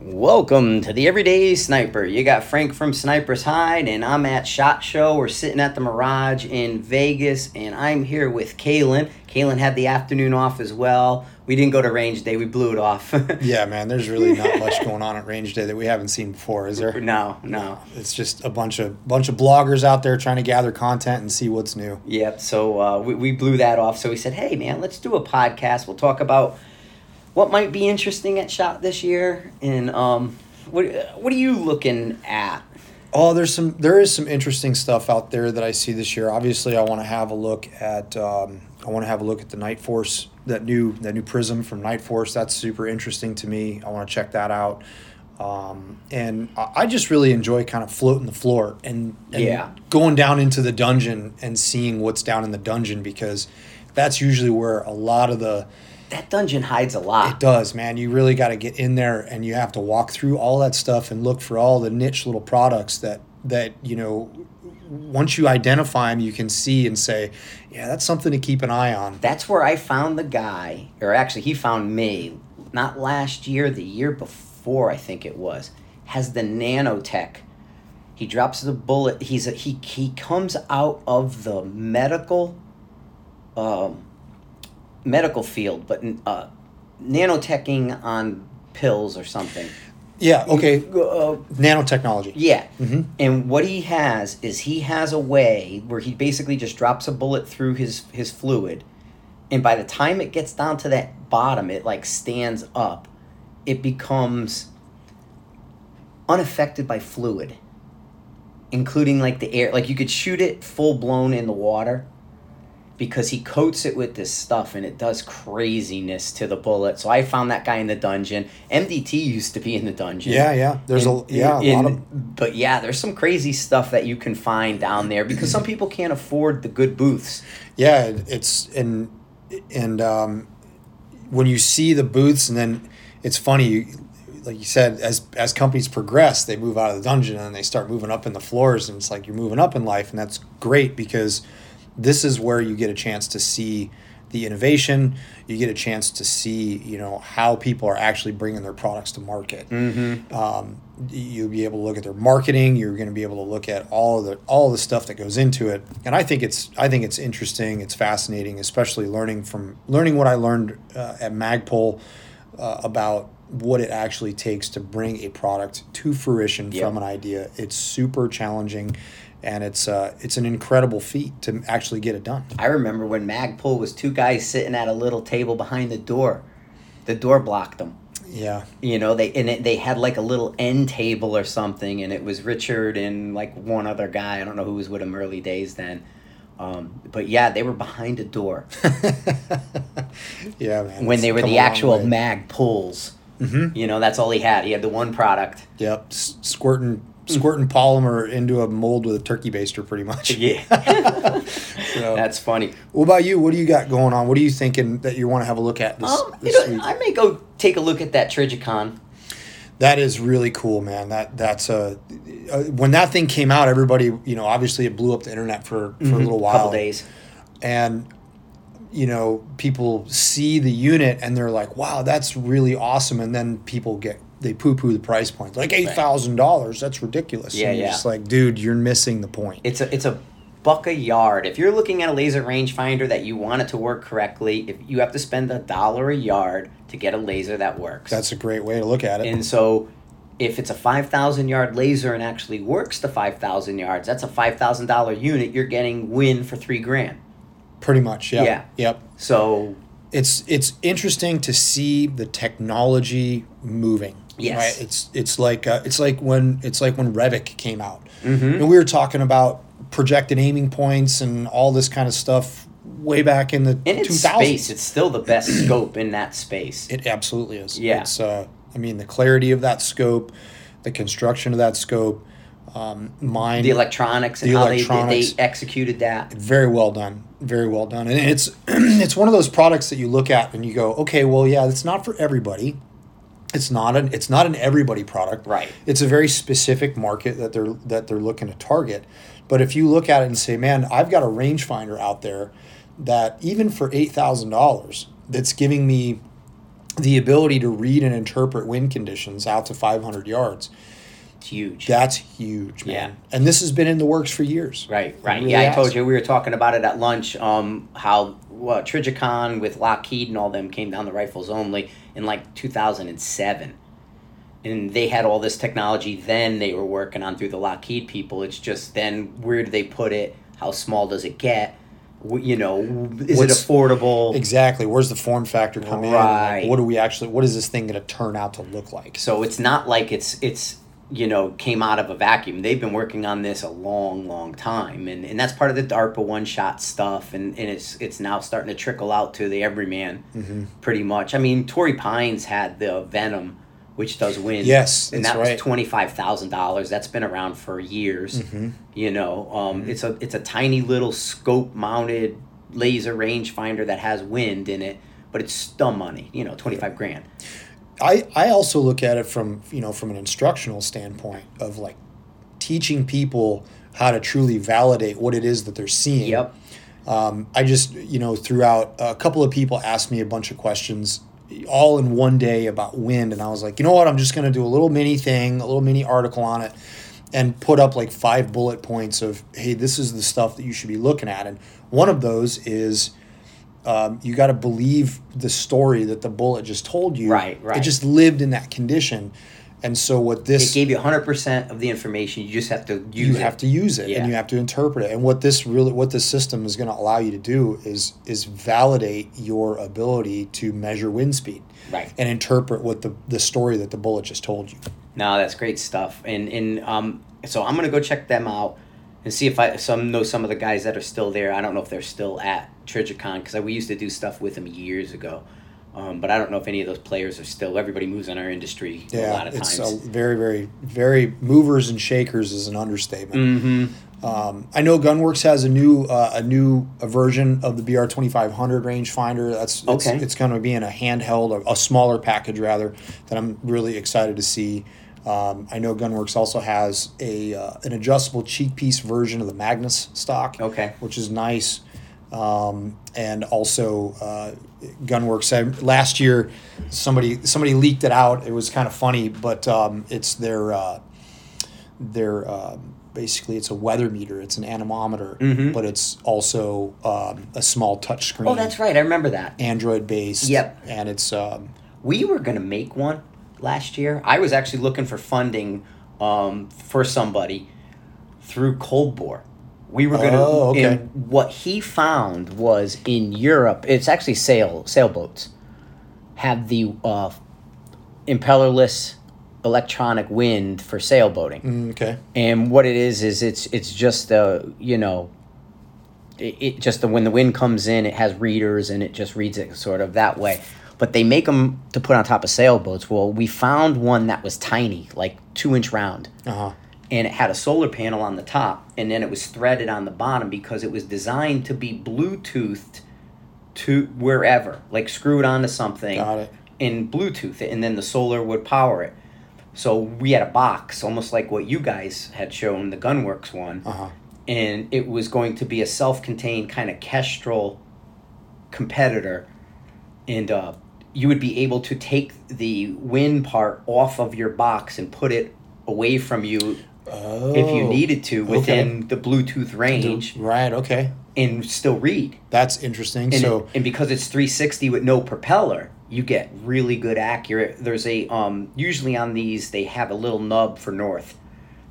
Welcome to the Everyday Sniper. You got Frank from Sniper's Hide, and I'm at SHOT Show. We're sitting at the Mirage in Vegas, and I'm here with Caylen. Caylen had the afternoon off as well. We didn't go to range day, we blew it off. Yeah, man, there's really not much going on at range day that we haven't seen before, is there? no, no. It's just a bunch of bunch of bloggers out there trying to gather content and see what's new. Yep, so uh, we, we blew that off. So we said, hey, man, let's do a podcast. We'll talk about what might be interesting at SHOT this year, and um, what, what are you looking at? Oh, there's some there is some interesting stuff out there that I see this year. Obviously, I want to have a look at um, I want to have a look at the Nightforce that new that new prism from Nightforce. That's super interesting to me. I want to check that out. Um, and I just really enjoy kind of floating the floor and, and Yeah. going down into the dungeon and seeing what's down in the dungeon because that's usually where a lot of the That dungeon hides a lot. it does, man. You really got to get in there and you have to walk through all that stuff and look for all the niche little products that that you know once you identify them you can see and say, yeah, that's something to keep an eye on. That's where I found the guy, or actually, he found me. Not last year, the year before, I think it was. Has the nanotech. He drops the bullet. He's a, he he comes out of the medical, um, medical field, but uh, nanoteching on pills or something. Yeah, okay. Uh, Nanotechnology. yeah. Mhm. And what he has is he has a way where he basically just drops a bullet through his his fluid and by the time it gets down to that bottom it like stands up. It becomes unaffected by fluid including like the air like you could shoot it full blown in the water because he coats it with this stuff and it does craziness to the bullet. So I found that guy in the dungeon. MDT used to be in the dungeon. Yeah, yeah. There's a And- yeah, a and- lot of but yeah, there's some crazy stuff that you can find down there because some people can't afford the good booths. Yeah, it's and and um, when you see the booths, and then it's funny, you, like you said, as as companies progress, they move out of the dungeon and they start moving up in the floors, and it's like you're moving up in life, and that's great because this is where you get a chance to see the innovation. You get a chance to see, you know, how people are actually bringing their products to market Mm-hmm. um, you'll be able to look at their marketing. You're going to be able to look at all of the all the stuff that goes into it. And I think it's I think it's interesting. It's fascinating, especially learning from learning what I learned uh, at Magpul uh, about what it actually takes to bring a product to fruition Yeah. from an idea. It's super challenging, and it's uh, it's an incredible feat to actually get it done. I remember when Magpul was two guys sitting at a little table behind the door. The door blocked them. Yeah, You know, they and it, they had like a little end table or something, and it was Richard and like one other guy. I don't know who was with him early days then. Um, but yeah, they were behind a door yeah, man. when they were the actual mag pulls. Mhm. You know, that's all he had. He had the one product. Yep, s- squirting squirting polymer into a mold with a turkey baster, pretty much. Yeah, So, that's funny. what about you? What do you got going on? What are you thinking that you want to have a look at this, Um, you know? I may go take a look at that Trijicon. that is really cool, man. That that's a uh, when that thing came out, everybody, you know, obviously it blew up the internet for for a little while, Mm-hmm. Couple days. and you know, people see the unit and they're like, "Wow, that's really awesome," and then people get they poo poo the price point, like eight thousand dollars. That's ridiculous. Yeah, and you're yeah. Just like, dude, you're missing the point. It's a it's a buck a yard. If you're looking at a laser rangefinder that you want it to work correctly, if you have to spend a dollar a yard to get a laser that works. That's a great way to look at it. and so if it's a 5000 yard laser and actually works to 5000 yards, that's a $5,000 unit you're getting win for 3 grand. Pretty much, yeah. Yeah. Yep. So It's it's interesting to see the technology moving. Yes. Right? It's it's like uh, it's like when it's like when Revic came out, Mhm. and we were talking about projected aiming points and all this kind of stuff way back in the in its space, it's still the best scope in that space. It absolutely is. Yeah. It's uh, I mean the clarity of that scope, the construction of that scope, um, mine. the electronics and The how they, electronics. they, they executed that. very well done very well done and it's it's one of those products that you look at and you go okay well yeah it's not for everybody it's not an it's not an everybody product Right. it's a very specific market that they're that they're looking to target but if you look at it and say man i've got a rangefinder out there that even for $8000 that's giving me the ability to read and interpret wind conditions out to 500 yards. It's huge. That's huge, man. Yeah. And this has been in the works for years. Right, right. really yeah, I told you we were talking about it at lunch. Um, how well, Trijicon with Lockheed and all them came down the rifles only in like two thousand and seven, and they had all this technology. Then they were working on through the Lockheed people. It's just then where do they put it? How small does it get? You know, is What's- it affordable? Exactly. Where's the form factor come in? Like, what do we actually? What is this thing going to turn out to look like? So it's not like it's it's you know came out of a vacuum. They've been working on this a long, long time, and, and that's part of the DARPA one shot stuff, and, and it's it's now starting to trickle out to the everyman, Mm-hmm. pretty much. I mean, Torrey Pines had the Venom, which does win. Yes, and that's that was right. twenty five thousand dollars. That's been around for years. Mm-hmm. You know, um, it's a it's a tiny little scope mounted laser rangefinder that has wind in it, but it's still money. You know, twenty five grand. I, I also look at it from you know from an instructional standpoint of like teaching people how to truly validate what it is that they're seeing. Yep. Um, I just you know throughout a couple of people asked me a bunch of questions all in one day about wind and I was like you know what I'm just going to do a little mini thing a little mini article on it and put up like five bullet points of hey this is the stuff that you should be looking at and one of those is um, you got to believe the story that the bullet just told you Right, right. it just lived in that condition and so what this It gave you 100% of the information. You just have to use you it. have to use it Yeah. and you have to interpret it and what this really what this system is going to allow you to do is is validate your ability to measure wind speed Right. and interpret what the the story that the bullet just told you No, that's great stuff. And and um, so I'm gonna go check them out and see if I some know some of the guys that are still there. I don't know if they're still at Trijicon because we used to do stuff with them years ago. Um, but I don't know if any of those players are still. Everybody moves in our industry a yeah lot of it's times. a very very very movers and shakers is an understatement mm-hmm. Um, I know GunWerks has a new uh, a new a version of the BR twenty five hundred rangefinder. That's it's, Okay. it's going to be in a handheld, a, a smaller package rather. That I'm really excited to see. Um, I know GunWerks also has a uh, an adjustable cheek piece version of the Magnus stock, Okay. which is nice. Um, and also uh, GunWerks. I, last year, somebody somebody leaked it out. It was kind of funny, but um, it's their uh, their um, basically it's a weather meter. It's an anemometer, Mhm. but it's also um, a small touch screen. Oh, that's right. I remember that. Android based. Yep. And it's um, We were gonna make one last year. I was actually looking for funding um, for somebody through Cold Bore. We were gonna. Oh, okay. And what he found was in Europe, it's actually sail sailboats have the uh, impellerless electronic wind for sailboating. mm, okay. And what it is is it's it's just uh you know it, it just the when the wind comes in it has readers and it just reads it sort of that way. But they make them to put on top of sailboats. Well, we found one that was tiny, like two inch round, Uh huh. and it had a solar panel on the top, and then it was threaded on the bottom because it was designed to be Bluetoothed to wherever, like screwed onto something Got it. and Bluetooth it, and then the solar would power it. So we had a box, almost like what you guys had shown, the GunWerks one, Uh huh. and it was going to be a self-contained kind of Kestrel competitor, and uh, you would be able to take the wind part off of your box and put it away from you Oh. if you needed to okay. within the Bluetooth range Right. Okay. and still read. That's interesting. And, so and because it's 360 with no propeller, you get really good accurate. There's a um usually on these they have a little nub for north,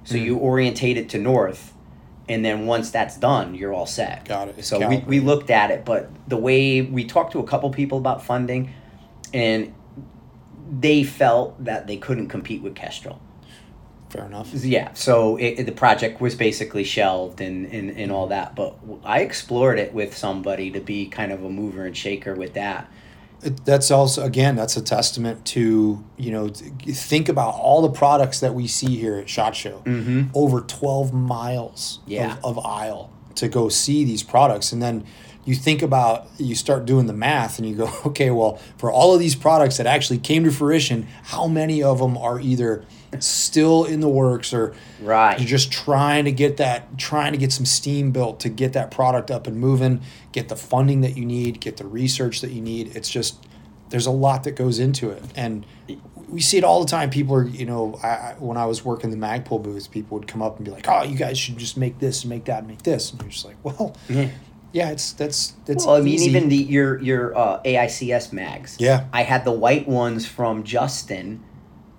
so Mm. you orientate it to north, and then once that's done, you're all set. Got it. It's So we, we looked at it, but the way we talked to a couple people about funding, and they felt that they couldn't compete with Kestrel. fair enough. Yeah, so it, it- the project was basically shelved and, and, and all that. But I explored it with somebody to be kind of a mover and shaker with that. It, that's also again that's a testament to you know think about all the products that we see here at Shot Show. Mm-hmm. Over twelve miles Yeah. of, of aisle to go see these products, and then you think about you start doing the math and you go, okay, well for all of these products that actually came to fruition, how many of them are either still in the works or Right. you're just trying to get that trying to get some steam built to get that product up and moving get the funding that you need get the research that you need it's just there's a lot that goes into it, and we see it all the time. People are, you know, I, when I was working the Magpul booth, people would come up and be like, "Oh, you guys should just make this and make that and make this," and you're just like, "Well, Yeah. Yeah, it's that's that's." Well, I mean, easy. even the your your uh, AICS mags. Yeah. I had the white ones from Justin.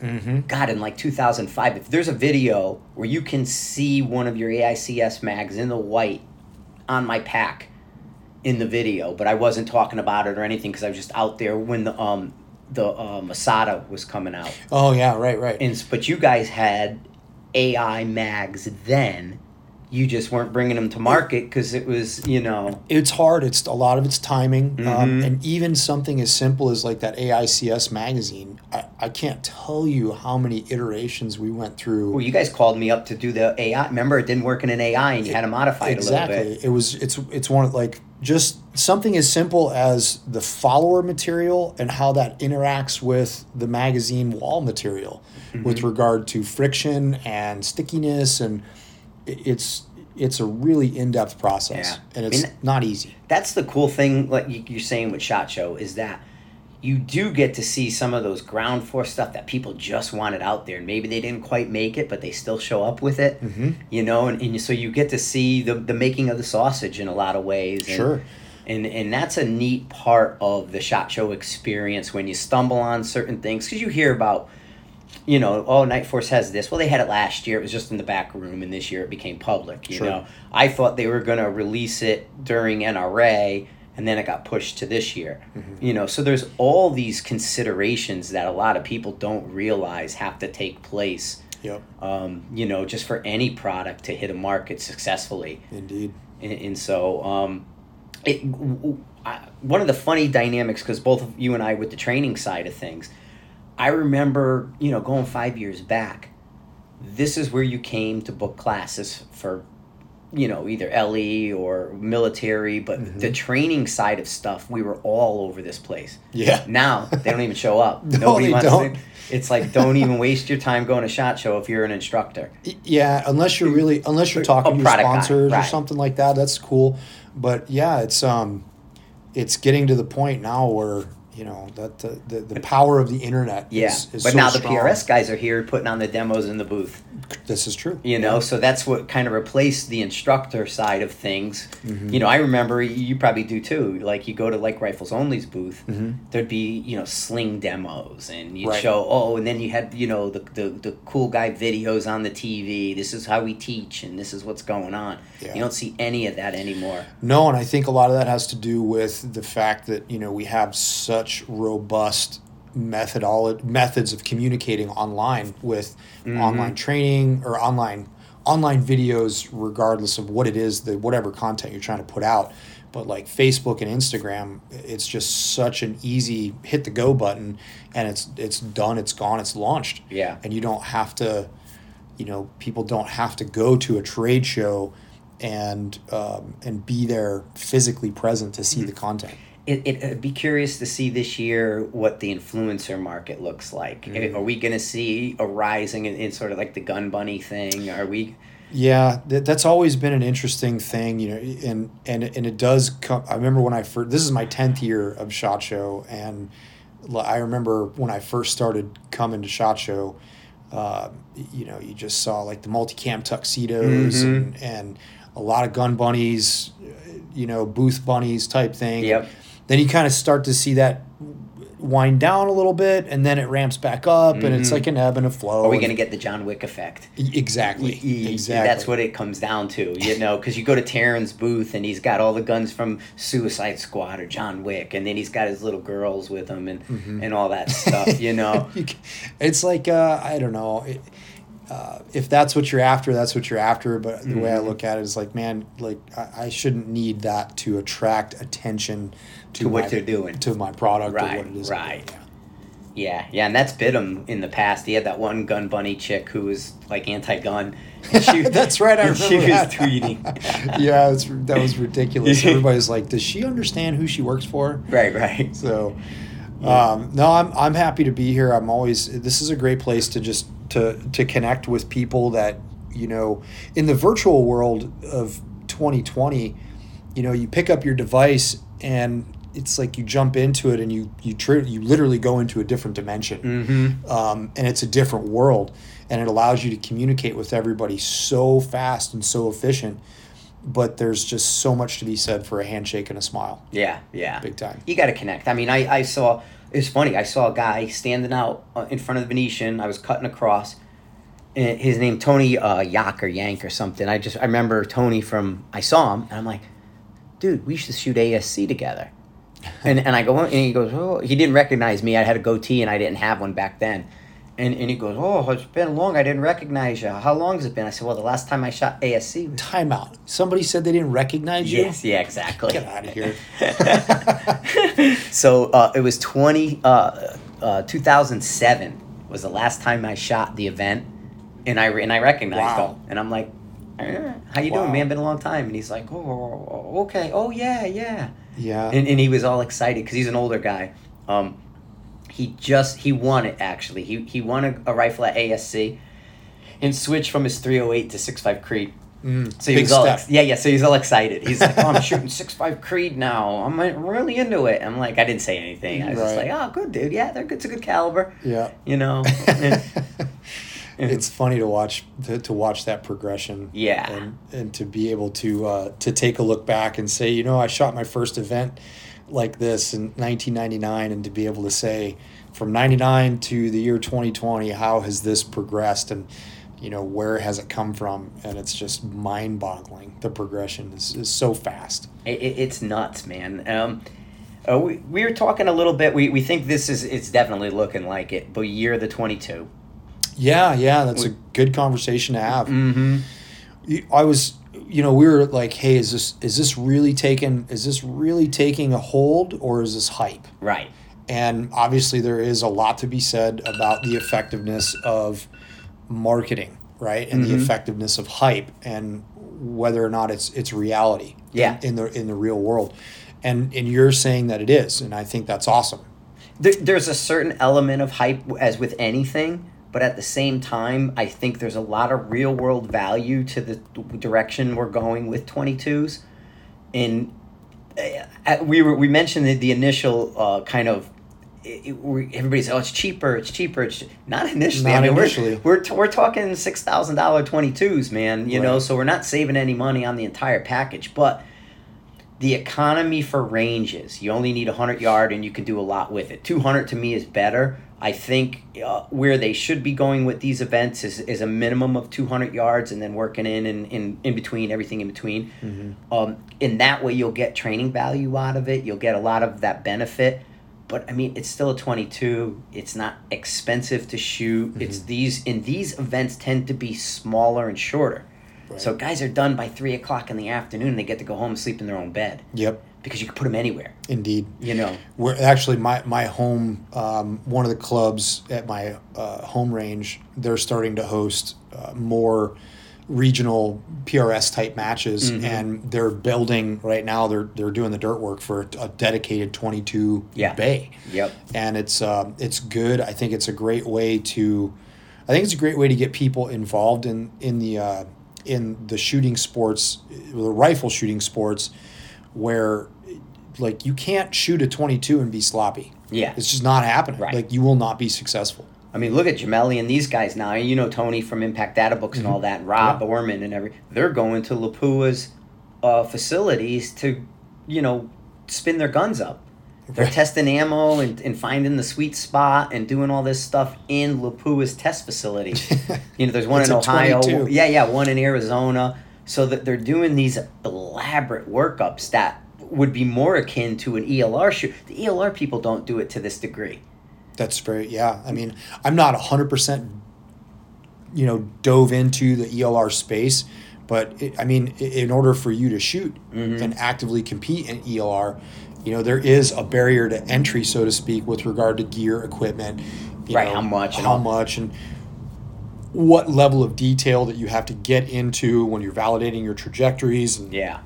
Mhm. God, in like 2005. If there's a video where you can see one of your AICS mags in the white on my pack in the video, but I wasn't talking about it or anything because I was just out there when the um the uh, Masada was coming out. Oh yeah, right, right. And but you guys had AI mags then. You just weren't bringing them to market because it was you know it's hard. It's a lot of it's timing, um, Mhm. and even something as simple as like that AICS magazine. I, I can't tell you how many iterations we went through. Well, you guys called me up to do the AI. Remember, it didn't work in an AI, and you had to modify it a exactly. little bit. It was it's it's one of like just something as simple as the follower material and how that interacts with the magazine wall material Mm-hmm. with regard to friction and stickiness and it's it's a really in-depth process Yeah. and I it's mean, not easy. That's the cool thing, like you- you're saying with Shot Show, is that you do get to see some of those ground force stuff that people just wanted out there, and maybe they didn't quite make it, but they still show up with it. Mhm. You know, and, and so you get to see the the making of the sausage in a lot of ways. And, Sure. and and that's a neat part of the shot show experience when you stumble on certain things because you hear about you know oh night force has this well they had it last year it was just in the back room and this year it became public you Sure. know i thought they were going to release it during nra and then it got pushed to this year Mm-hmm. you know so there's all these considerations that a lot of people don't realize have to take place Yep. um, you know just for any product to hit a market successfully Indeed. and, and so um, it w- w- I, one of the funny dynamics because both of you and I with the training side of things, I remember you know going five years back. This is where you came to book classes for, you know, either LE or military, but Mm-hmm. the training side of stuff, we were all over this place. Yeah. Now they don't even show up. No, Nobody they wants don't. to. It's like don't even waste your time going to shot show if you're an instructor. Yeah, unless you're really unless you're talking to your product guy, sponsors or something like that, that's cool. But yeah, it's um, it's getting to the point now where you know that the the, the power of the internet. Yeah, is, is but so now the strong. PRS guys are here putting on the demos in the booth. This is true. You know, so that's what kind of replaced the instructor side of things. Mm-hmm. You know, I remember you probably do too. Like you go to like Rifles Only's booth, there'd be you know sling demos, and you'd Mm-hmm. Right. show oh, and then you had you know the, the the cool guy videos on the TV. This is how we teach, and this is what's going on. Yeah. You don't see any of that anymore. No, and I think a lot of that has to do with the fact that you know we have such robust methodology methods of communicating online with Mm-hmm. online training or online online videos regardless of what it is the whatever content you're trying to put out but like facebook and instagram it's just such an easy hit the go button and it's it's done it's gone it's launched Yeah. and you don't have to you know people don't have to go to a trade show and um, and be there physically present to see the content It, it, I'd be curious to see this year what the influencer market looks like. Mm-hmm. Are we going to see a rising in, in sort of like the gun bunny thing? Are we? Yeah, that, that's always been an interesting thing, you know, and and and it does come. I remember when I first. This is my tenth year of Shot Show, and I remember when I first started coming to Shot Show. Uh, you know, you just saw like the multicam tuxedos Mhm. and and a lot of gun bunnies, you know, booth bunnies type thing. Yep. Then you kind of start to see that wind down a little bit, and then it ramps back up, and it's like an ebb and a flow. Are we going to get the John Wick effect? exactly? Y- exactly. That's what it comes down to, you know, because you go to Taran's booth and he's got all the guns from Suicide Squad or John Wick, and then he's got his little girls with him and Mm-hmm. and all that stuff, you know. It's like uh, I don't know. It, uh, if that's what you're after, that's what you're after. But the way I Mhm. look at it is like, man, like I, I shouldn't need that to attract attention to, To what my, they're doing. to my product or Right, what it is. Right. doing, Yeah, yeah, and that's bit him in the past. He had that one gun bunny chick who was like anti-gun. and she- That's right, I remember She that. was tweeting. yeah, it's, that was ridiculous. Everybody's like, does she understand who she works for? Right, right. So, um, no, I'm I'm happy to be here. I'm always. This is a great place to just to to connect with people that you know in the virtual world of 2020. You know, you pick up your device and it's like you jump into it and you you tr- you literally go into a different dimension, Mm-hmm. um, and it's a different world, and it allows you to communicate with everybody so fast and so efficient. But there's just so much to be said for a handshake and a smile, Yeah, yeah. big time. You got to connect. I mean, I, I saw, it's funny, I saw a guy standing out uh, in front of the Venetian. I was cutting across. And his name, Tony uh, Yak or Yank or something. I just, I remember Tony from, I saw him, and I'm like, dude, we should shoot ASC together. and, and I go, and he goes, oh, he didn't recognize me. I had a goatee and I didn't have one back then. And, and he goes, oh, it's been long. I didn't recognize you. How long has it been? I said, well, the last time I shot ASC was Timeout. Somebody said they didn't recognize you. Yes, yeah, exactly. Get out of here. so uh, it was 20, uh, uh, 2007 was the last time I shot the event, and I and I recognized Wow. him, and I'm like, "Eh, "How you Wow. doing, man? Been a long time." And he's like, "Oh, okay. Oh yeah, yeah." Yeah. And, and he was all excited because he's an older guy. Um, he just he won it actually. He he won a, a rifle at ASC, and switched from his 308 to 65 Creed. Mm, So he was all ex- yeah, yeah. So he's all excited. He's like, "Oh, I'm shooting six five Creed now. I'm like, really into it." I'm like, I didn't say anything. I was just like, "Oh, good, dude. Yeah, they're good. It's a good caliber." yeah. You know. And- it's funny to watch to, to watch that progression. Yeah. And and to be able to uh, to take a look back and say, you know, I shot my first event like this in 1999, and to be able to say, from 99 to the year 2020, how has this progressed and you know where has it come from and it's just mind-boggling the progression is, is so fast It, it, it's nuts, man. Um, uh, we, we were talking a little bit. We, we think this is it's definitely looking like it. But year of the twenty two. yeah yeah that's a good conversation to have Mm-hmm. I was, you know, we were like, hey, is this is this really taking is this really taking a hold or is this hype? Right. And obviously, there is a lot to be said about the effectiveness of marketing, right, and the Mhm. effectiveness of hype, and whether or not it's it's reality, Yeah. in, in the in the real world. And and you're saying that it is, and I think that's awesome. There, there's a certain element of hype as with anything, but at the same time, I think there's a lot of real world value to the direction we're going with 22s. And uh, we were we mentioned the, the initial uh, kind of. It, it- we- everybody says, "Oh, it's cheaper. It's cheaper." It's che-" not initially. Not I mean, initially. we're we're, t- we're talking six thousand dollar twenty twos, man. You know, so we're not saving any money on the entire package, but the economy for ranges you only need 100 yard and you can do a lot with it 200 to me is better i think uh, where they should be going with these events is, is a minimum of 200 yards and then working in and in, in between everything in between. Um, in that way you'll get training value out of it. You'll get a lot of that benefit. But i mean it's still a 22 it's not expensive to shoot. It's these and these events tend to be smaller and shorter. Right. so guys are done by three o'clock in the afternoon. They get to go home and sleep in their own bed. Yep, because you can put them anywhere. indeed. You know. We're actually my my home. Um, one of the clubs at my uh, home range. They're starting to host uh, more regional PRS type matches, Mhm. and they're building right now. They're they're doing the dirt work for a dedicated twenty two Yeah. bay, Yep. and it's um, it's good. I think it's a great way to. I think it's a great way to get people involved in in the uh, in the shooting sports, the rifle shooting sports, where like you can't shoot a 22 and be sloppy. Yeah. It's just not happening. Right. Like you will not be successful. I mean, look at Jamelli and these guys now. You know Tony from Impact Data Books and all that. And Rob Mm-hmm. Yeah. Orman and every. They're going to Lapua's uh, facilities to, you know, spin their guns up. They're Right. testing ammo and, and finding the sweet spot and doing all this stuff in Lapua's test facility. You know, there's one in Ohio. 22. Yeah, yeah, one in Arizona. So that they're doing these elaborate workups that would be more akin to an ELR shoot. The ELR people don't do it to this degree. That's very yeah. I mean, I'm not hundred percent, you know, dove into the ELR space, but it, I mean, in order for you to shoot Mhm. and actively compete in ELR, you know, there is a barrier to entry, so to speak, with regard to gear, equipment, you Right, know, how much and how all- much, and what level of detail that you have to get into when you're validating your trajectories and Yeah,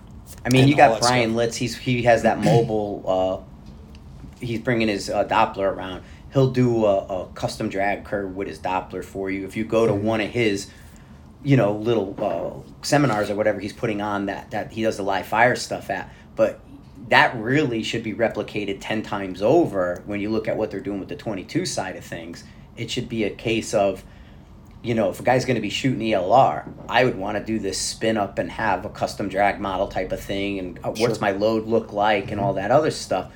I mean, you got Bryan stuff. Litz. He's he has that mobile. Uh, he's bringing his uh, Doppler around. He'll do a, a custom drag curve with his Doppler for you. If you go to one of his, you know, little uh, seminars or whatever he's putting on that that he does the live fire stuff at, but that really should be replicated 10 times over when you look at what they're doing with the 22 side of things. It should be a case of, you know, if a guy's going to be shooting ELR, I would want to do this spin up and have a custom drag model type of thing and uh, Sure. what's my load look like and all that other stuff.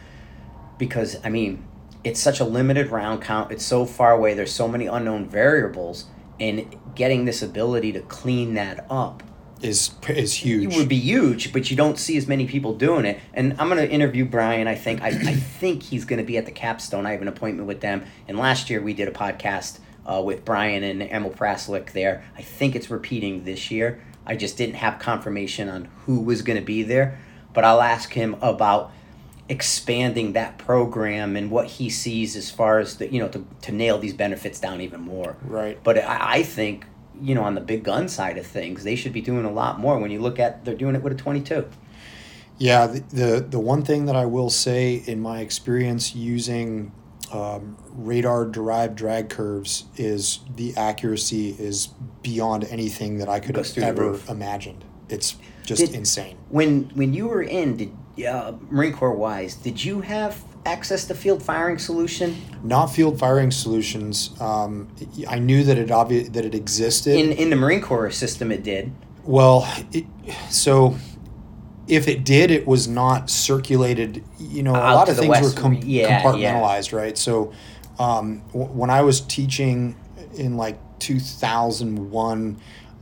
Because, I mean, it's such a limited round count. It's so far away. There's so many unknown variables. And getting this ability to clean that up is is huge. it would be huge, but you don't see as many people doing it. And I'm going to interview Bryan. I think I, I think he's going to be at the Capstone. I have an appointment with them. And last year we did a podcast uh, with Bryan and Emil Praslick there. I think it's repeating this year. I just didn't have confirmation on who was going to be there, but I'll ask him about expanding that program and what he sees as far as the you know to, to nail these benefits down even more. Right. But I, I think, you know, on the big gun side of things, they should be doing a lot more when you look at they're doing it with a 22. Yeah, the, the the one thing that I will say in my experience using um, radar derived drag curves is the accuracy is beyond anything that I could have ever roof. imagined. It's just Did- insane. When when you were in, did uh, Marine Corps wise, did you have access to field firing solution Not field firing solutions. Um, I knew that it obvious that it existed. in in the Marine Corps system? It did. Well, it, so if it did, it was not circulated. You know, a lot of things were com- Yeah, compartmentalized, right? So um, w- when I was teaching in like 2001,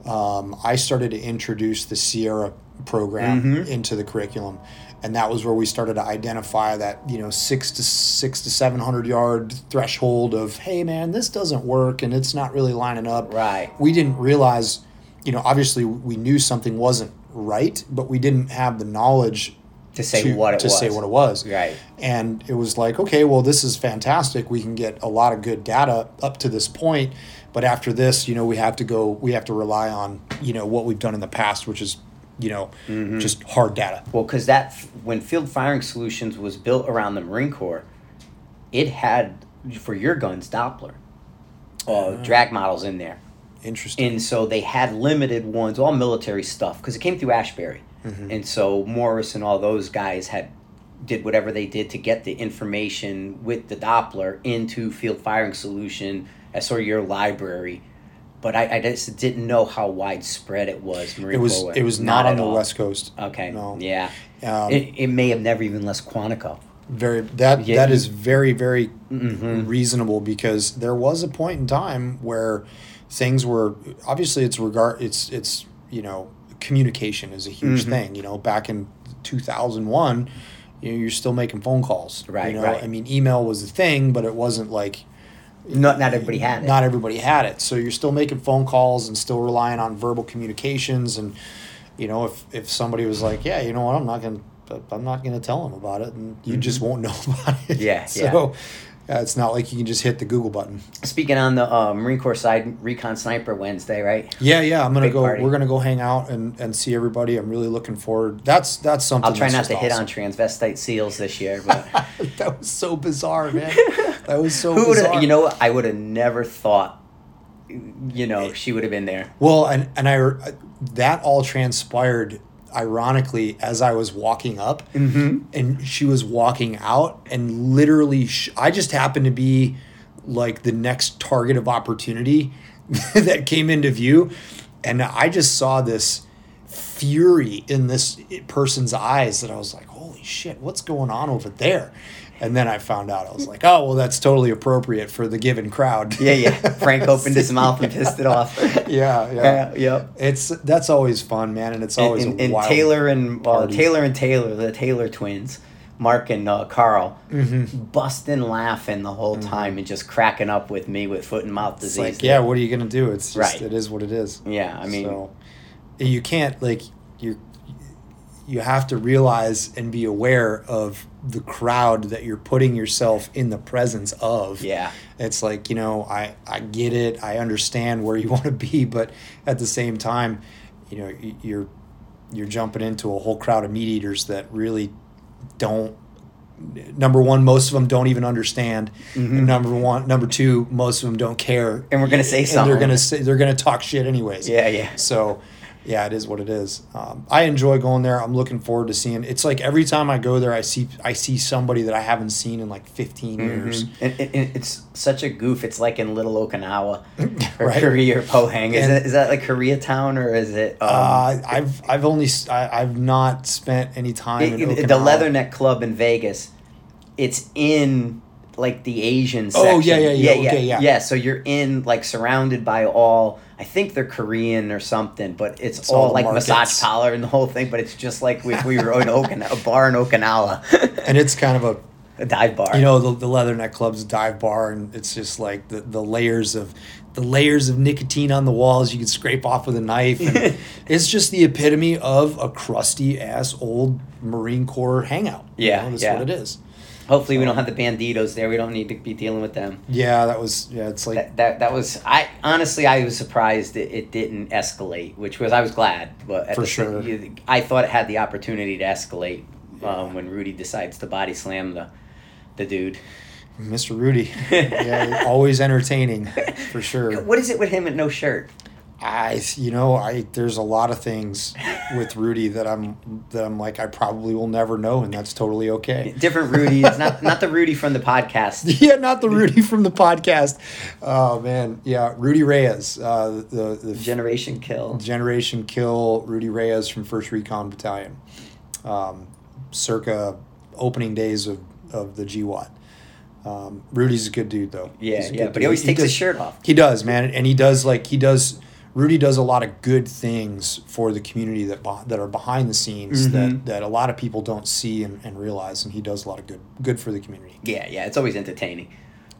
um, I started to introduce the Sierra program Mhm. into the curriculum. And that was where we started to identify that you know six to six to seven hundred yard threshold of hey man this doesn't work and it's not really lining up Right. we didn't realize, you know, obviously we knew something wasn't right, but we didn't have the knowledge To say what it to was. say what it was. Right. And it was like, okay, well, this is fantastic. We can get a lot of good data up to this point, but after this, you know, we have to go. We have to rely on, you know, what we've done in the past, which is, you know, Mm-hmm. just hard data. Well, because that when Field Firing Solutions was built around the Marine Corps, it had for your guns Doppler, uh, drag models in there. Interesting. and so they had limited ones, all military stuff, because it came through Ashbury, and so Morris and all those guys had did whatever they did to get the information with the Doppler into field firing solution as sort of your library. But I, I just didn't know how widespread it was. Marine it was Corps. it was not, on the all. west coast. Okay. No. Yeah. Um, it, it may have never even left Quantico. very that Yeah, that is very very Mhm. reasonable because there was a point in time where things were obviously it's regard it's it's you know communication is a huge Mhm. thing you know back in 2001 you know you're still making phone calls Right, you know right. i mean email was a thing but it wasn't like Not not everybody had it. not everybody had it so you're still making phone calls and still relying on verbal communications and you know if if somebody was like yeah you know what i'm not gonna i'm not gonna tell them about it and you just won't know about it Mm-hmm. Yeah, so uh, it's not like you can just hit the google button Speaking on the uh, Marine Corps side, Recon Sniper Wednesday, right? yeah yeah i'm gonna Big go party. we're gonna go hang out and and see everybody i'm really looking forward that's that's something I'll try not to just hit on transvestite seals this year, but that was so bizarre man that was so who would? You know, what? I would have never thought. You know, she would have been there. Well, and and I that all transpired ironically as I was walking up, Mm-hmm. and she was walking out, and literally, sh- I just happened to be like the next target of opportunity that came into view, and I just saw this fury in this person's eyes that I was like, "Holy shit, what's going on over there?" And then I found out I was like, "Oh, well, that's totally appropriate for the given crowd." Yeah, yeah. Frank opened his mouth and pissed it off. Yeah, yeah. yeah, yep. It's that's always fun, man, and it's always and, and, and wild Taylor and uh. Taylor and Taylor, the Taylor twins, Mark and uh, Carl, Mhm. busting laughing the whole time and just cracking up with me with foot and mouth It's disease. like, yeah, what are you gonna do? It's just Right. it is what it is. yeah. I mean, so, you can't like you you have to realize and be aware of the crowd that you're putting yourself in the presence of. yeah, It's like, you know, I, I get it. I understand where you want to be, but at the same time, you know, you're you're jumping into a whole crowd of meat eaters that really don't number one, most of them don't even understand. Mhm. And number one, number two, most of them don't care. and we're gonna say and something. they're gonna say they're gonna talk shit anyways. Yeah, yeah. So, yeah, it is what it is. Um, I enjoy going there. I'm looking forward to seeing. It's like every time I go there, I see I see somebody that I haven't seen in like 15 years. And, and, and it's such a goof. It's like in Little Okinawa or Right. Korea or Pohang. Is, And- it, is that like Koreatown or is it? Um, Uh, I've I've only I, have not spent any time it- in Okinawa. the Leatherneck Club in Vegas. It's in like the Asian section. Oh, yeah, yeah, yeah, yeah, okay, yeah. yeah. So you're in like surrounded by all. I think they're Korean or something, but it's, It's all all like markets. massage parlor and the whole thing. But it's just like if we were in Okinawa, a bar in Okinawa, and it's kind of a a dive bar. you know the, the leatherneck club's a dive bar and it's just like the, the layers of the layers of nicotine on the walls you can scrape off with a knife and it's just the epitome of a crusty ass old marine corps hangout You Yeah, know, that's yeah. what it is Hopefully, we don't have the banditos there. We don't need to be dealing with them. yeah that was yeah it's like That, that that was I honestly I was surprised it, it didn't escalate, which was I was glad, but at For same- sure. I thought it had the opportunity to escalate um, when Rudy decides to body slam the the dude. mr rudy yeah always entertaining for sure What is it with him and no shirt? I you know i there's a lot of things with rudy that i'm that i'm like i probably will never know and that's totally okay Different Rudy. It's not not the Rudy from the podcast. Yeah, not the Rudy from the podcast. Oh man, yeah, Rudy Reyes, uh, the the Generation kill. Generation Kill, Rudy Reyes from First Recon Battalion, um, circa opening days of of the GWOT. Um, Rudy's a good dude though. Yeah, yeah, good but he dude. always takes his shirt off. He does, man, and he does like he does. Rudy does a lot of good things for the community that that are behind the scenes Mhm. that, that a lot of people don't see and, and realize, and he does a lot of good good for the community. Yeah, yeah, it's always entertaining.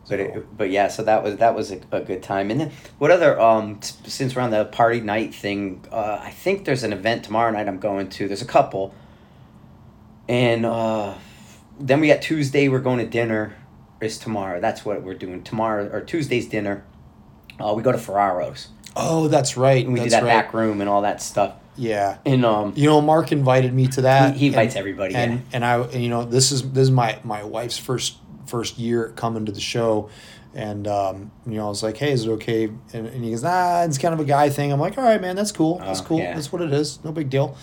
But it, but yeah, so that was that was a, a good time. And then what other um since we're on the party night thing, uh, I think there's an event tomorrow night I'm going to. There's a couple, and uh, then we got Tuesday. We're going to dinner. Is tomorrow? That's what we're doing tomorrow or Tuesday's dinner. Uh, we go to Ferraro's Oh, that's right. and we that's do that right. back room and all that stuff. Yeah. And um, You know, Mark invited me to that. He- he invites and- everybody, And yeah. and I and you know this is this is my my wife's first first year coming to the show, and um, you know I was like, hey, is it okay? And, and he goes, nah, it's kind of a guy thing. I'm like, all right, man, that's cool. That's Oh, cool. yeah. That's what it is. No big deal.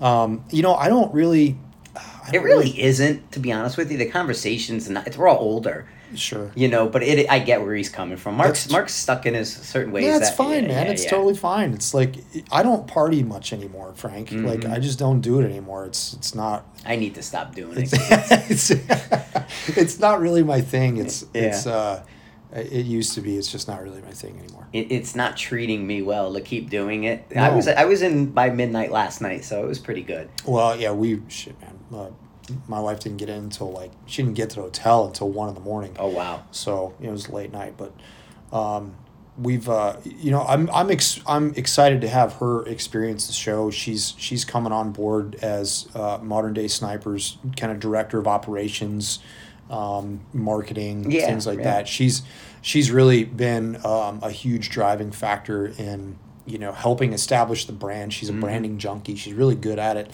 Um, you know, I don't really. I it don't really isn't, to be honest with you. The conversations and it's we're all older. Sure. you know but it i get where he's coming from mark's That's- mark's stuck in his certain ways Yeah, it's that- fine, yeah, man. yeah, it's yeah. totally fine. It's like I don't party much anymore, Frank. Like Mhm. I just don't do it anymore. It's it's not i need to stop doing it It's, it's, it's not really my thing. It's it's uh, it used to be. It's just not really my thing anymore. it, it's not treating me well to keep doing it i was i was in by midnight last night so it was pretty good Well, yeah, we shit, man. Uh, my wife didn't get in until like she didn't get to the hotel until one in the morning. oh wow So you know, it was late night, but um, we've uh, you know I'm I'm ex- I'm excited to have her experience the show. She's she's coming on board as uh, modern day snipers kind of director of operations, um, marketing Yeah, things like yeah. that. She's she's really been um, a huge driving factor in you know helping establish the brand. She's a Mhm. branding junkie. She's really good at it,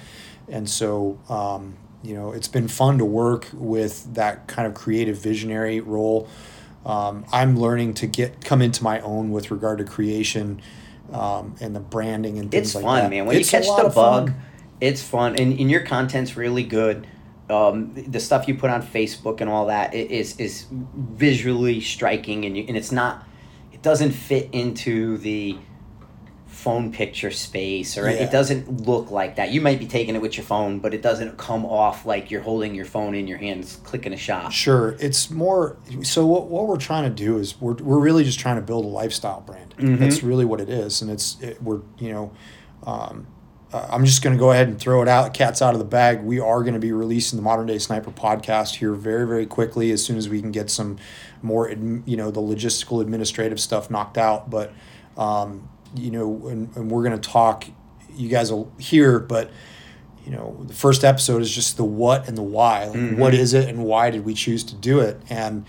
and so. Um, you know, it's been fun to work with that kind of creative visionary role um, I'm learning to get come into my own with regard to creation um, and the branding and things it's like fun that. man when It's you catch the of fun. bug it's fun and, and your content's really good um, the stuff you put on facebook and all that is is is visually striking and you, and it's not it doesn't fit into the phone picture space or Yeah. it doesn't look like that you might be taking it with your phone but it doesn't come off like you're holding your phone in your hands clicking a shot Sure, it's more. So what, what we're trying to do is we're, we're really just trying to build a lifestyle brand. Mhm. That's really what it is, and it's it, we're you know, um, uh, I'm just going to go ahead and throw it out. Cat's out of the bag. We are going to be releasing the Modern Day Sniper podcast here very very quickly as soon as we can get some more you know the logistical administrative stuff knocked out. But um, you know, and, and we're going to talk. You guys will hear, but you know the first episode is just the what and the why like Mhm. what is it and why did we choose to do it and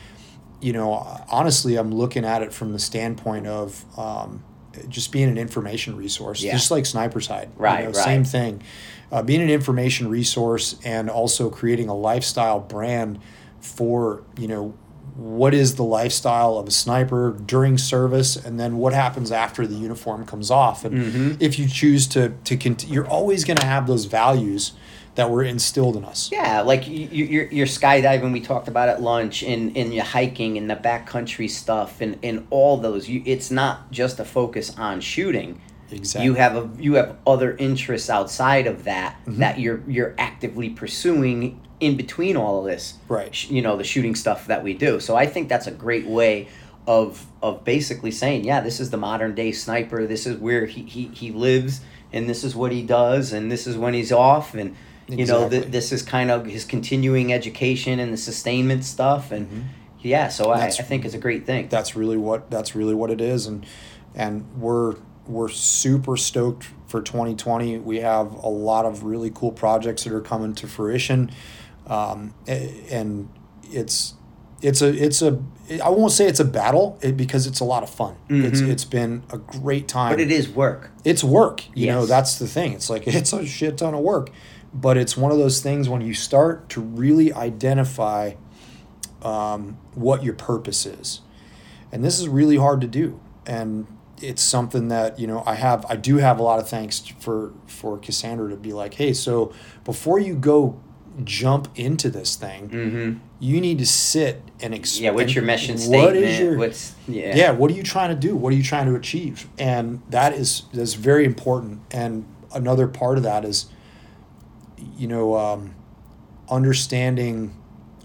you know honestly i'm looking at it from the standpoint of um, just being an information resource Yeah. just like sniper side you Right, know, right. same thing uh, being an information resource and also creating a lifestyle brand for you know what is the lifestyle of a sniper during service and then what happens after the uniform comes off and Mm-hmm. if you choose to to continue you're always going to have those values that were instilled in us Yeah, like you, you, you're, you're skydiving. We talked about at lunch, and, and your hiking and the backcountry stuff, and, and all those. You, it's not just a focus on shooting. exactly You have a you have other interests outside of that Mm-hmm. that you're you're actively pursuing in between all of this. Right. sh- You know the shooting stuff that we do. So I think that's a great way of of basically saying, yeah, this is the modern day sniper. This is where he he, he lives, and this is what he does, and this is when he's off, and you know th- this is kind of his continuing education and the sustainment stuff, and mm-hmm. yeah. So I, I think it's a great thing. that's really what that's really what it is and and we're we're super stoked for 2020 we have a lot of really cool projects that are coming to fruition um, and it's it's a it's a I won't say it's a battle it, because it's a lot of fun. It's Mhm. it's been a great time. but it is work. it's work you know that's the thing it's like it's a shit ton of work but it's one of those things when you start to really identify um, what your purpose is and this is really hard to do and it's something that you know i have i do have a lot of thanks for for cassandra to be like hey so before you go jump into this thing Mm-hmm. you need to sit and explain Yeah. What's your mission what statement? is your what's yeah. yeah what are you trying to do what are you trying to achieve and that is that's very important and another part of that is you know um, understanding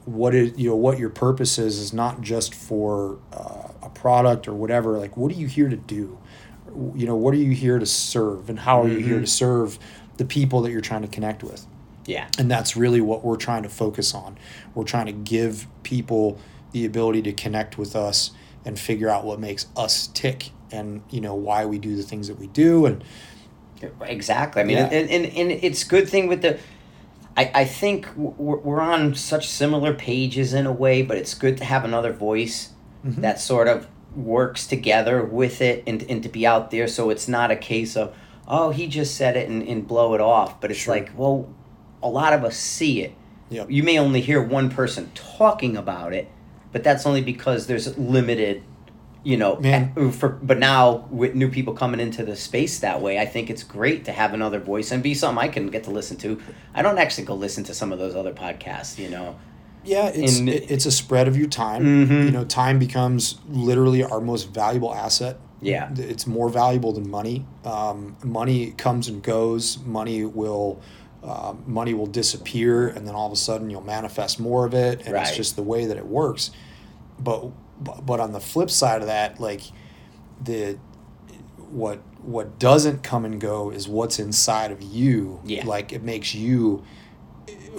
what it you know what your purpose is is not just for uh, a product or whatever like what are you here to do you know what are you here to serve and how are you here Mhm. to serve the people that you're trying to connect with Yeah. and that's really what we're trying to focus on. We're trying to give people the ability to connect with us and figure out what makes us tick and, you know, why we do the things that we do. And Exactly. I mean, Yeah. and, and, and it's good thing with the. I, I think we're, we're on such similar pages in a way, but it's good to have another voice Mhm. that sort of works together with it and, and to be out there so it's not a case of, oh, he just said it and, and blow it off. But it's Sure. like, well, a lot of us see it. Yep. You may only hear one person talking about it, but that's only because there's limited, you know. Man. For but now with new people coming into the space that way, I think it's great to have another voice and be something I can get to listen to. I don't actually go listen to some of those other podcasts, you know. yeah, it's, In- it, it's a spread of your time. Mhm. You know, time becomes literally our most valuable asset. Yeah. It's more valuable than money. Um, money comes and goes. Money will. Uh, money will disappear, and then all of a sudden you'll manifest more of it, and it's just the way that it works. But but but on the flip side of that, like the what what doesn't come and go is what's inside of you. Yeah. Like it makes you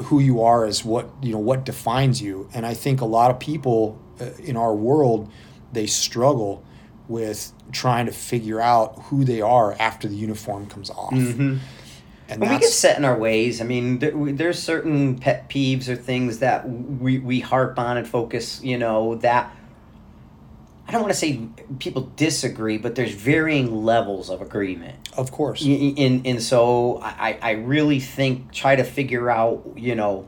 who you are is what you know what defines you and i think a lot of people uh, in our world they struggle with trying to figure out who they are after the uniform comes off Mm-hmm. And we get set in our ways, I mean, there, we- there's certain pet peeves or things that we, we harp on and focus, you know, that I don't want to say people disagree, but there's varying levels of agreement. of course And, and so I, I really think, try to figure out, you know,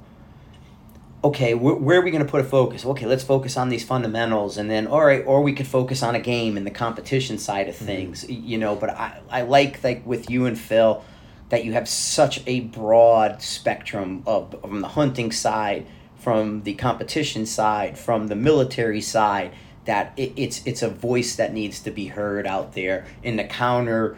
okay, wh- where are we going to put a focus? Okay, let's focus on these fundamentals, and then all right, or we could focus on a game and the competition side of mm-hmm. things, y- you know. But I, I like like with you and Phil that you have such a broad spectrum of from the hunting side, from the competition side, from the military side. That it, it's it's a voice that needs to be heard out there in the counter,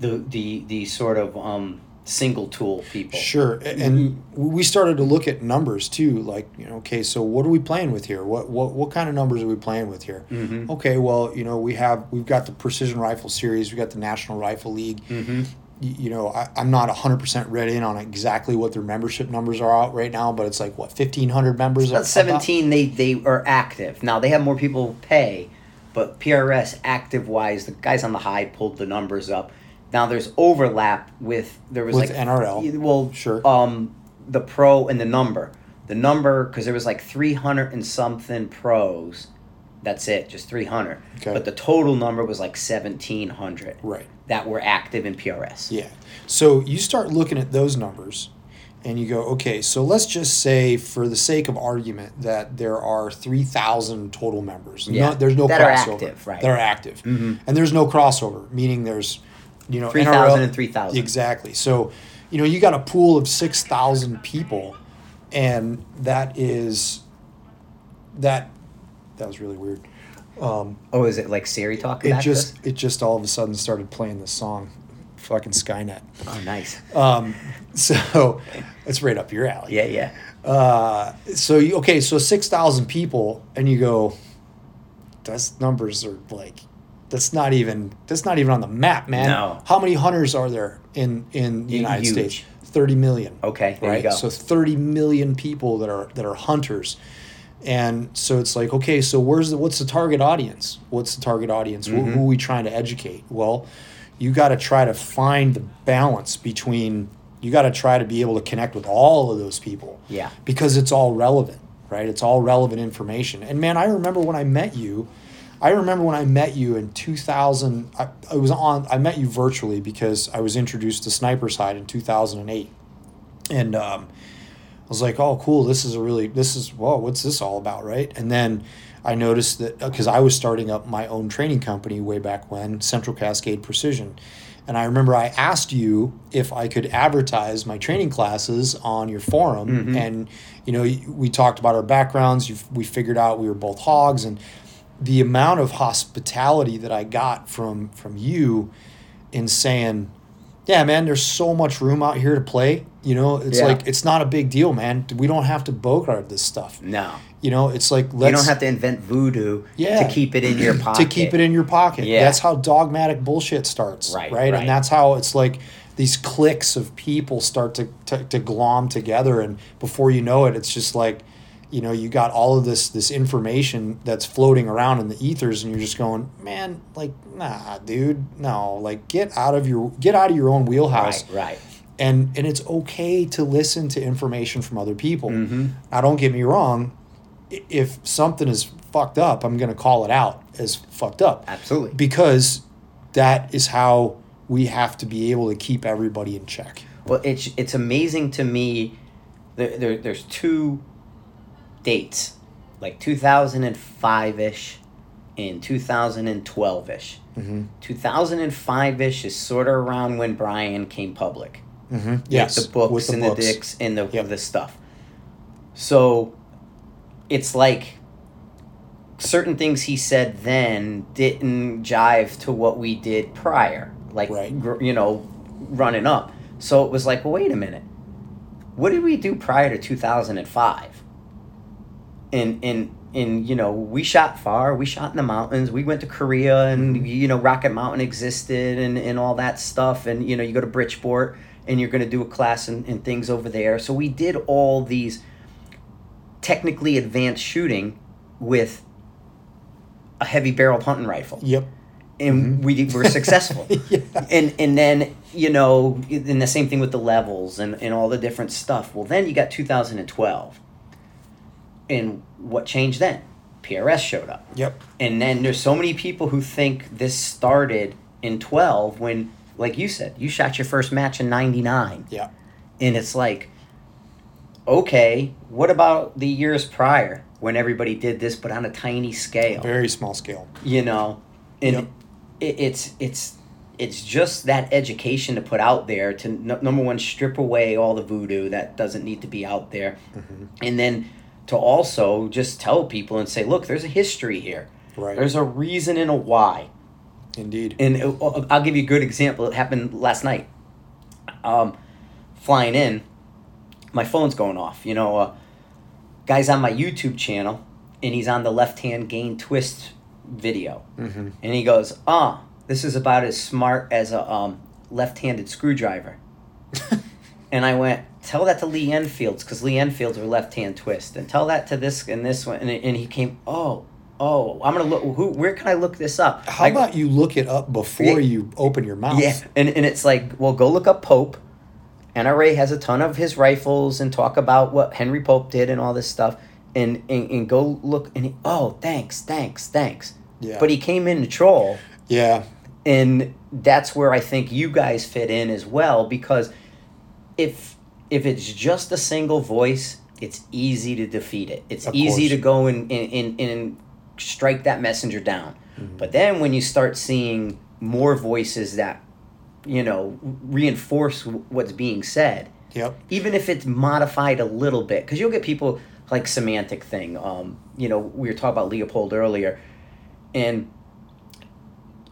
the the the sort of um, single tool people. Sure, and we started to look at numbers too. Like, you know, okay, so what are we playing with here? What what what kind of numbers are we playing with here? Mhm. Okay, well, you know, we have we've got the precision rifle series, we got the National Rifle League. Mm-hmm. You know, I, I'm not 100% read in on exactly what their membership numbers are out right now, but it's like what 1,500 members. About about- seventeen, they they are active now. They have more people pay, but PRS active wise, the guys on the high pulled the numbers up. Now there's overlap with there was With like NRL. Well, Sure. Um, the pro and the number, the number because there was like three hundred and something pros. That's it, just three hundred. Okay. But the total number was like seventeen hundred Right. that were active in PRS. Yeah. So you start looking at those numbers, and you go, okay, so let's just say, for the sake of argument, that there are 3,000 total members. Yeah. No, there's no That are crossover. active, right. That are active. Mhm. And there's no crossover, meaning there's, you know, 3,000 and 3,000. Exactly. So, you know, you got a pool of 6,000 people, and that is, that, that was really weird. Um, Oh, is it like Siri talking it back to just, us? it just all of a sudden started playing this song, fucking Skynet. Oh, nice. Um, so it's right up your alley. Yeah, yeah. Uh, so you, okay, so six thousand people, and you go, that's numbers are like, that's not even that's not even on the map, man. No. How many hunters are there in in the Huge. United States? Thirty million. Okay, there right. you go. So thirty million people that are that are hunters. And so it's like, okay, so where's the what's the target audience? What's the target audience? Who, Mm-hmm. who are we trying to educate? Well, you got to try to find the balance between you got to try to be able to connect with all of those people Yeah. because it's all relevant, right? It's all relevant information. And man, I remember when I met you. I remember when I met you in 2000. I, I was on. I met you virtually because I was introduced to Snipers Hide in 2008, and um, was like, "Oh, cool! This is a really this is whoa! What's this all about, right?" And then I noticed that because I was starting up my own training company way back when, Central Cascade Precision. And I remember I asked you if I could advertise my training classes on your forum, mm-hmm. and you know we talked about our backgrounds. You, we figured out we were both hogs, and the amount of hospitality that I got from from you in saying, "Yeah, man, there's so much room out here to play." You know, it's Yeah. like it's not a big deal, man. We don't have to bogart this stuff. No. You know, it's like you don't have to invent voodoo Yeah. to keep it in your pocket. to keep it in your pocket. Yeah. That's how dogmatic bullshit starts. Right, Right. right. And that's how it's like these cliques of people start to, to, to glom together. And before you know it, it's just like, you know, you got all of this this information that's floating around in the ethers and you're just going, man, like, nah, dude, no, like get out of your get out of your own wheelhouse. Right, right. And and it's okay to listen to information from other people. Mm-hmm. Now, don't get me wrong. If something is fucked up, I'm going to call it out as fucked up Absolutely. because that is how we have to be able to keep everybody in check. Well, it's it's amazing to me. There, there there's two dates, like 2005 ish, and 2012 ish. Mm-hmm. 2005 ish is sort of around when Bryan came public. Mm-hmm. Yes, the books with the and books. the dicks and the Yep. the stuff. So, it's like certain things he said then didn't jive to what we did prior, like Right. gr- you know, running up. So it was like, well, wait a minute, what did we do prior to two thousand and? And and you know, we shot far. We shot in the mountains. We went to Korea, and Mm-hmm. you know, Rocket Mountain existed, and and all that stuff. And you know, you go to Bridgeport, and you're going to do a class and, and things over there. So we did all these technically advanced shooting with a heavy barreled hunting rifle Yep. and we were successful Mm-hmm. Yeah. and and then you know and the same thing with the levels and, and all the different stuff well then you got 2012 and what changed then prs showed up Yep. and then there's so many people who think this started in 12 when like you said you shot your first match in 99 Yeah. and it's like okay what about the years prior when everybody did this but on a tiny scale Very small scale. you know and Yep. it, it's it's it's just that education to put out there to n- number one strip away all the voodoo that doesn't need to be out there Mm-hmm. and then to also just tell people and say look there's a history here Right. there's a reason and a why Indeed. and uh, I'll give you a good example. It happened last night. Um, flying in, my phone's going off. You know, uh, guy's on my YouTube channel, and he's on the left-hand gain twist video, mm-hmm. and he goes, "Ah, this is about as smart as a um, left-handed screwdriver." and I went, "Tell that to Lee Enfields, because Lee Enfields are left-hand twist, and tell that to this and this one." And, and he came, "Oh." Oh, I'm gonna look. Who? Where can I look this up? How I about you look it up before Yeah. you open your mouth? yeah, and, and it's like, well, go look up Pope. NRA has a ton of his rifles and talk about what Henry Pope did and all this stuff. And, and, and go look and he, oh, thanks, thanks, thanks. Yeah. But he came in to troll, Yeah. and that's where I think you guys fit in as well because if if it's just a single voice, it's easy to defeat it. It's Of easy course. to go and, and, and, strike that messenger down. But then when you start seeing more voices that, you know, reinforce w- what's being said, Yep. even if it's modified a little bit, because you'll get people like semantic thing. Um, you know, we were talking about Leupold earlier, and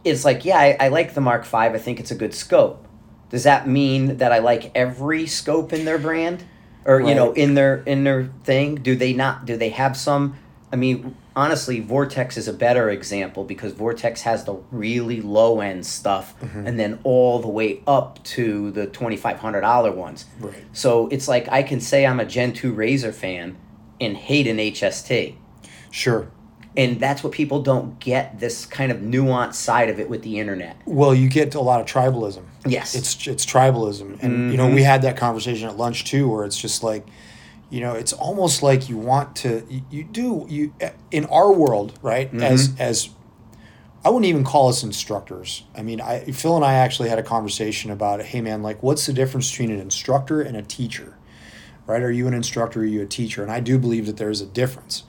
it's like, yeah, I, I like the Mark Five. I think it's a good scope. Does that mean that I like every scope in their brand, or you know, in their in their thing? Do they not? Do they have some? I mean, honestly, Vortex is a better example because Vortex has the really low end stuff, mm-hmm. and then all the way up to the twenty five hundred dollar ones. Right. So it's like I can say I'm a Gen 2 Razor fan and hate an HST. Sure. And that's what people don't get this kind of nuanced side of it with the internet. Well, you get a lot of tribalism. Yes. It's it's tribalism, and you know we mm-hmm. had that conversation at lunch too, where it's just like, you know, it's almost like you want to you, you do you eh, in our world, right? Mm-hmm. As as I wouldn't even call us instructors. I mean, I Phil and I actually had a conversation about, hey man, like what's the difference between an instructor and a teacher? Right? Are you an instructor? Are you a teacher? And I do believe that there is a difference.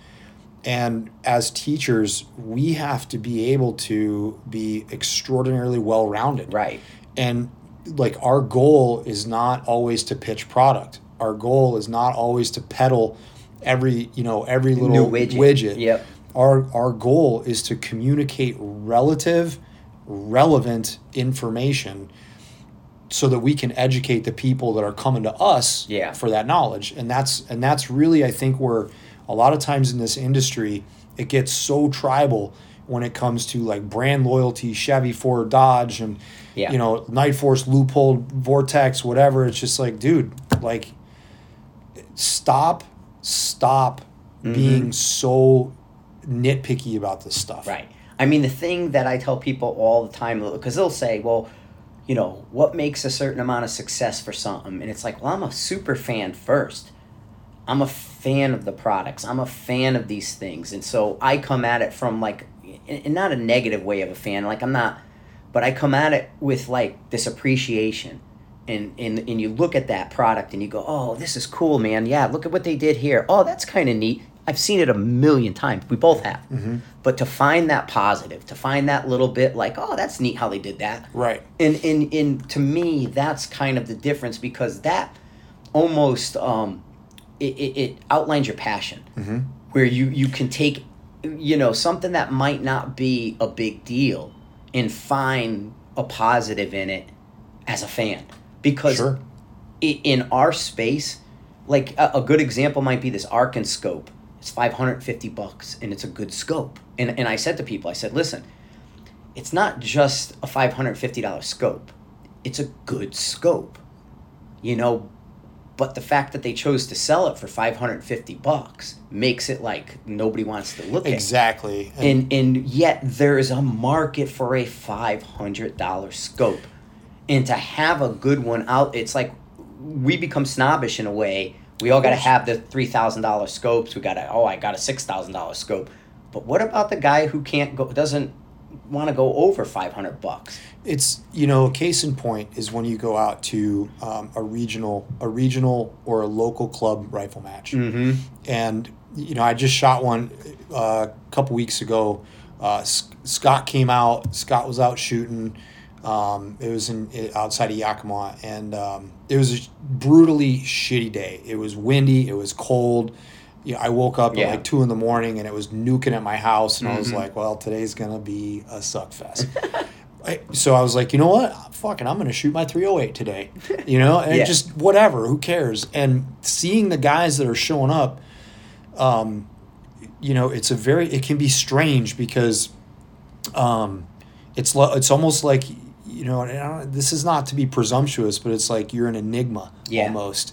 And as teachers, we have to be able to be extraordinarily well rounded. Right. And like our goal is not always to pitch product. Our goal is not always to peddle every, you know, every little widget. widget. Yep. Our our goal is to communicate relative relevant information so that we can educate the people that are coming to us Yeah. for that knowledge. And that's and that's really I think where a lot of times in this industry it gets so tribal when it comes to like brand loyalty, Chevy, Ford, Dodge, and Yeah. you know, Night Force, Leupold, Vortex, whatever. It's just like, dude, like stop, stop Mm-hmm. being so nitpicky about this stuff. Right. I mean, the thing that I tell people all the time, because they'll say, well, you know, what makes a certain amount of success for something? And it's like, well, I'm a super fan first. I'm a fan of the products. I'm a fan of these things. And so I come at it from like, in, in not a negative way of a fan. Like, I'm not, but I come at it with like this appreciation. And, and, and you look at that product and you go, oh, this is cool, man. Yeah, look at what they did here. Oh, that's kind of neat. I've seen it a million times. We both have. But to find that positive, to find that little bit like, oh, that's neat how they did that. Right. And and and to me, that's kind of the difference because that almost um, it, it, it outlines your passion, where you you can take, you know, something that might not be a big deal, and find a positive in it as a fan because Sure. i- in our space, like a, a good example might be this Arken scope. It's 550 bucks and it's a good scope. And, and I said to people, I said, listen, it's not just a $550 scope. It's a good scope. You know, but the fact that they chose to sell it for 550 bucks makes it like nobody wants to look at it. Exactly. And and yet there is a market for a five hundred dollar scope, and to have a good one out, it's like we become snobbish in a way. We all got to have the three thousand dollar scopes. We got to oh I got a six thousand dollar scope, but what about the guy who can't go doesn't want to go over five hundred bucks? it's you know a case in point is when you go out to um, a regional a regional or a local club rifle match. Mm-hmm. and you know i just shot one uh, a couple weeks ago. Uh, S- scott came out scott was out shooting um, it was in i- outside of yakima. And um, it was a brutally shitty day. It was windy it was cold you know, I woke up Yeah. at like two in the morning and it was nuking at my house, and I was Mhm. like, "Well, today's gonna be a suck fest." I, so I was like, you know what? Fucking, I'm gonna shoot my 308 today. You know, and Yeah. just whatever. Who cares? And seeing the guys that are showing up, um, you know, it's a very. It can be strange because, um, it's lo- it's almost like you know. and I don't, this is not to be presumptuous, but it's like you're an enigma Yeah. almost,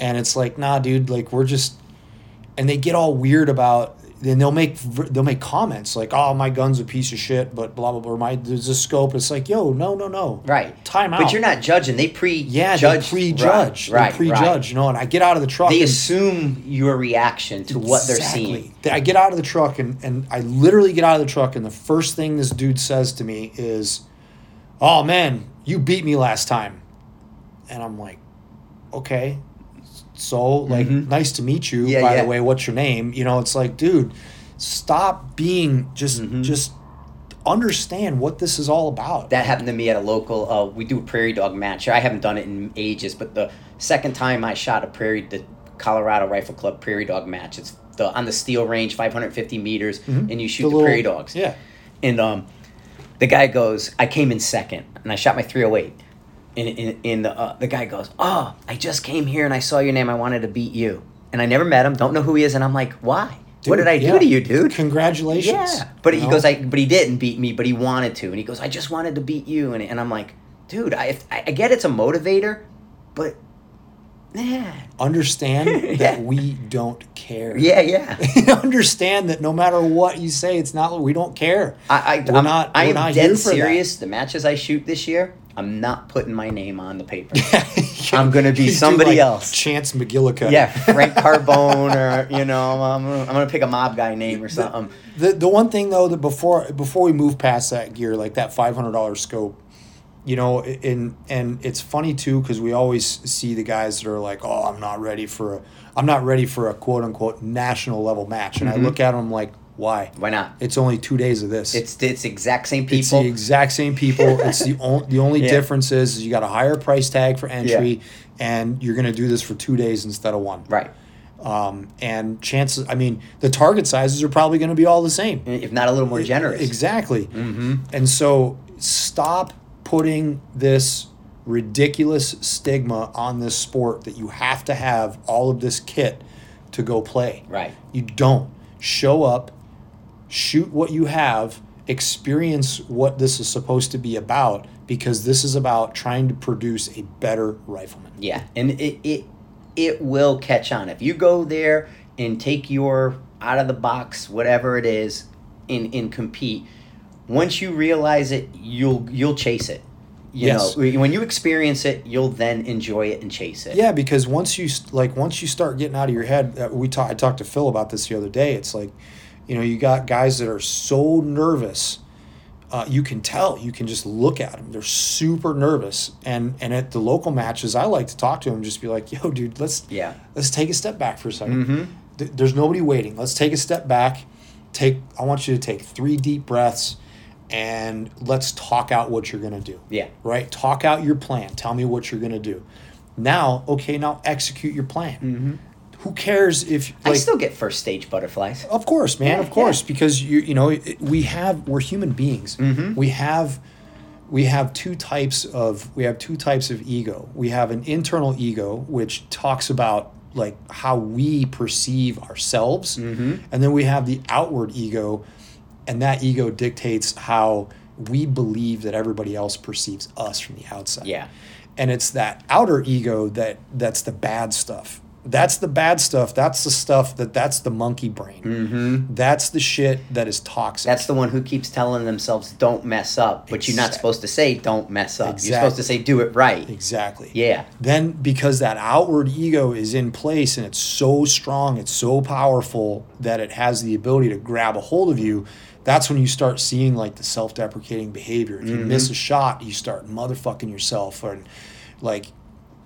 and it's like, nah, dude. Like we're just, and they get all weird about. Then they'll make they'll make comments like, "Oh, my gun's a piece of shit," but blah blah blah. My there's a scope. It's like, yo, no, no, no. Right. Time out. But you're not judging. They pre Yeah, judge prejudge. Right. they prejudge. You know, and I get out of the truck. They and- assume your reaction to what they're seeing. I get out of the truck and, and I literally get out of the truck and the first thing this dude says to me is, "Oh man, you beat me last time," and I'm like, "Okay, so like Mhm. nice to meet you Yeah, by yeah. the way what's your name you know it's like dude stop being just Mhm. just understand what this is all about That happened to me at a local. Uh, we do a prairie dog match. I haven't done it in ages, but the second time I shot a prairie, the Colorado Rifle Club prairie dog match. It's the on the steel range, 550 meters, Mhm. and you shoot The the, little- prairie dogs. yeah And um, the guy goes, I came in second, and I shot my 308. And, and, and the, uh, the guy goes, Oh, I just came here and I saw your name. I wanted to beat you. And I never met him, don't know who he is. And I'm like, Why? what did I do yeah. to you, dude? congratulations Yeah. But you he know? goes, I, but he didn't beat me, but he wanted to. And he goes, I just wanted to beat you. And, and I'm like, dude, I, if, I, I get it's a motivator, but nah. understand Yeah. that we don't care Yeah, yeah. understand that no matter what you say it's not we don't care I, I, We're I'm, not- I am not dead for that. serious. The matches I shoot this year, I'm not putting my name on the paper. I'm I'm gonna be somebody else. Chance McGillicuddy. yeah, Frank Carbone, or you know, I'm, I'm gonna pick a mob guy name or something. The the one thing though that before before we move past that gear, like that five hundred dollar scope, you know, and and it's funny too because we always see the guys that are like, oh, I'm not ready for a, I'm not ready for a quote unquote national level match, and I Mhm. look at them like, why? Why not? It's only two days of this. It's it's exact same people. It's the exact same people. It's the only the only Yeah. difference is, is you got a higher price tag for entry, and you're gonna do this for two days instead of one. right. Um, and chances, I mean, the target sizes are probably going to be all the same. If not a little more generous. Exactly. Mm-hmm. And so stop putting this ridiculous stigma on this sport that you have to have all of this kit to go play. Right. You don't. Show up, shoot what you have, experience what this is supposed to be about because this is about trying to produce a better rifleman. Yeah, and it it it will catch on if you go there and take your out of the box whatever it is and and compete. Once you realize it, you'll you'll chase it. You Yes. know, when you experience it, you'll then enjoy it and chase it. Yeah, because once you like once you start getting out of your head, uh, we talked. I talked to Phil about this the other day. It's like, you know, you got guys that are so nervous. Uh, you can tell. You can just look at them. They're super nervous. And and at the local matches, I like to talk to them. Just be like, yo, dude, let's Yeah. let's take a step back for a 2nd Mhm. Th- there's nobody waiting. Let's take a step back. Take. I want you to take three deep breaths, and let's talk out what you're gonna do Yeah. right? Talk out your plan. Tell me what you're going to do. Now, okay, now execute your plan. Mm-hmm. Who cares if I still get first stage butterflies. of course, man, Yeah, of course yeah. because you you know, we have we're human beings. Mhm. We have we have two types of we have two types of ego. We have an internal ego which talks about like how we perceive ourselves. Mhm. And then we have the outward ego and that ego dictates how we believe that everybody else perceives us from the outside Yeah. and it's that outer ego that that's the bad stuff that's the bad stuff that's the stuff that that's the monkey brain Mm-hmm. that's the shit that is toxic That's the one who keeps telling themselves, "Don't mess up," but you're not supposed to say, "Don't mess up." You're supposed to say, "Do it right." exactly Yeah. then because that outward ego is in place and it's so strong it's so powerful that it has the ability to grab a hold of you that's when you start seeing like the self-deprecating behavior if you Mhm. miss a shot you start motherfucking yourself and like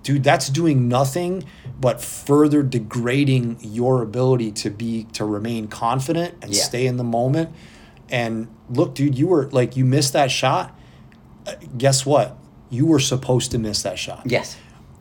dude that's doing nothing but further degrading your ability to be to remain confident and Yeah. stay in the moment and look dude you were like you missed that shot Uh, guess what you were supposed to miss that shot Yes.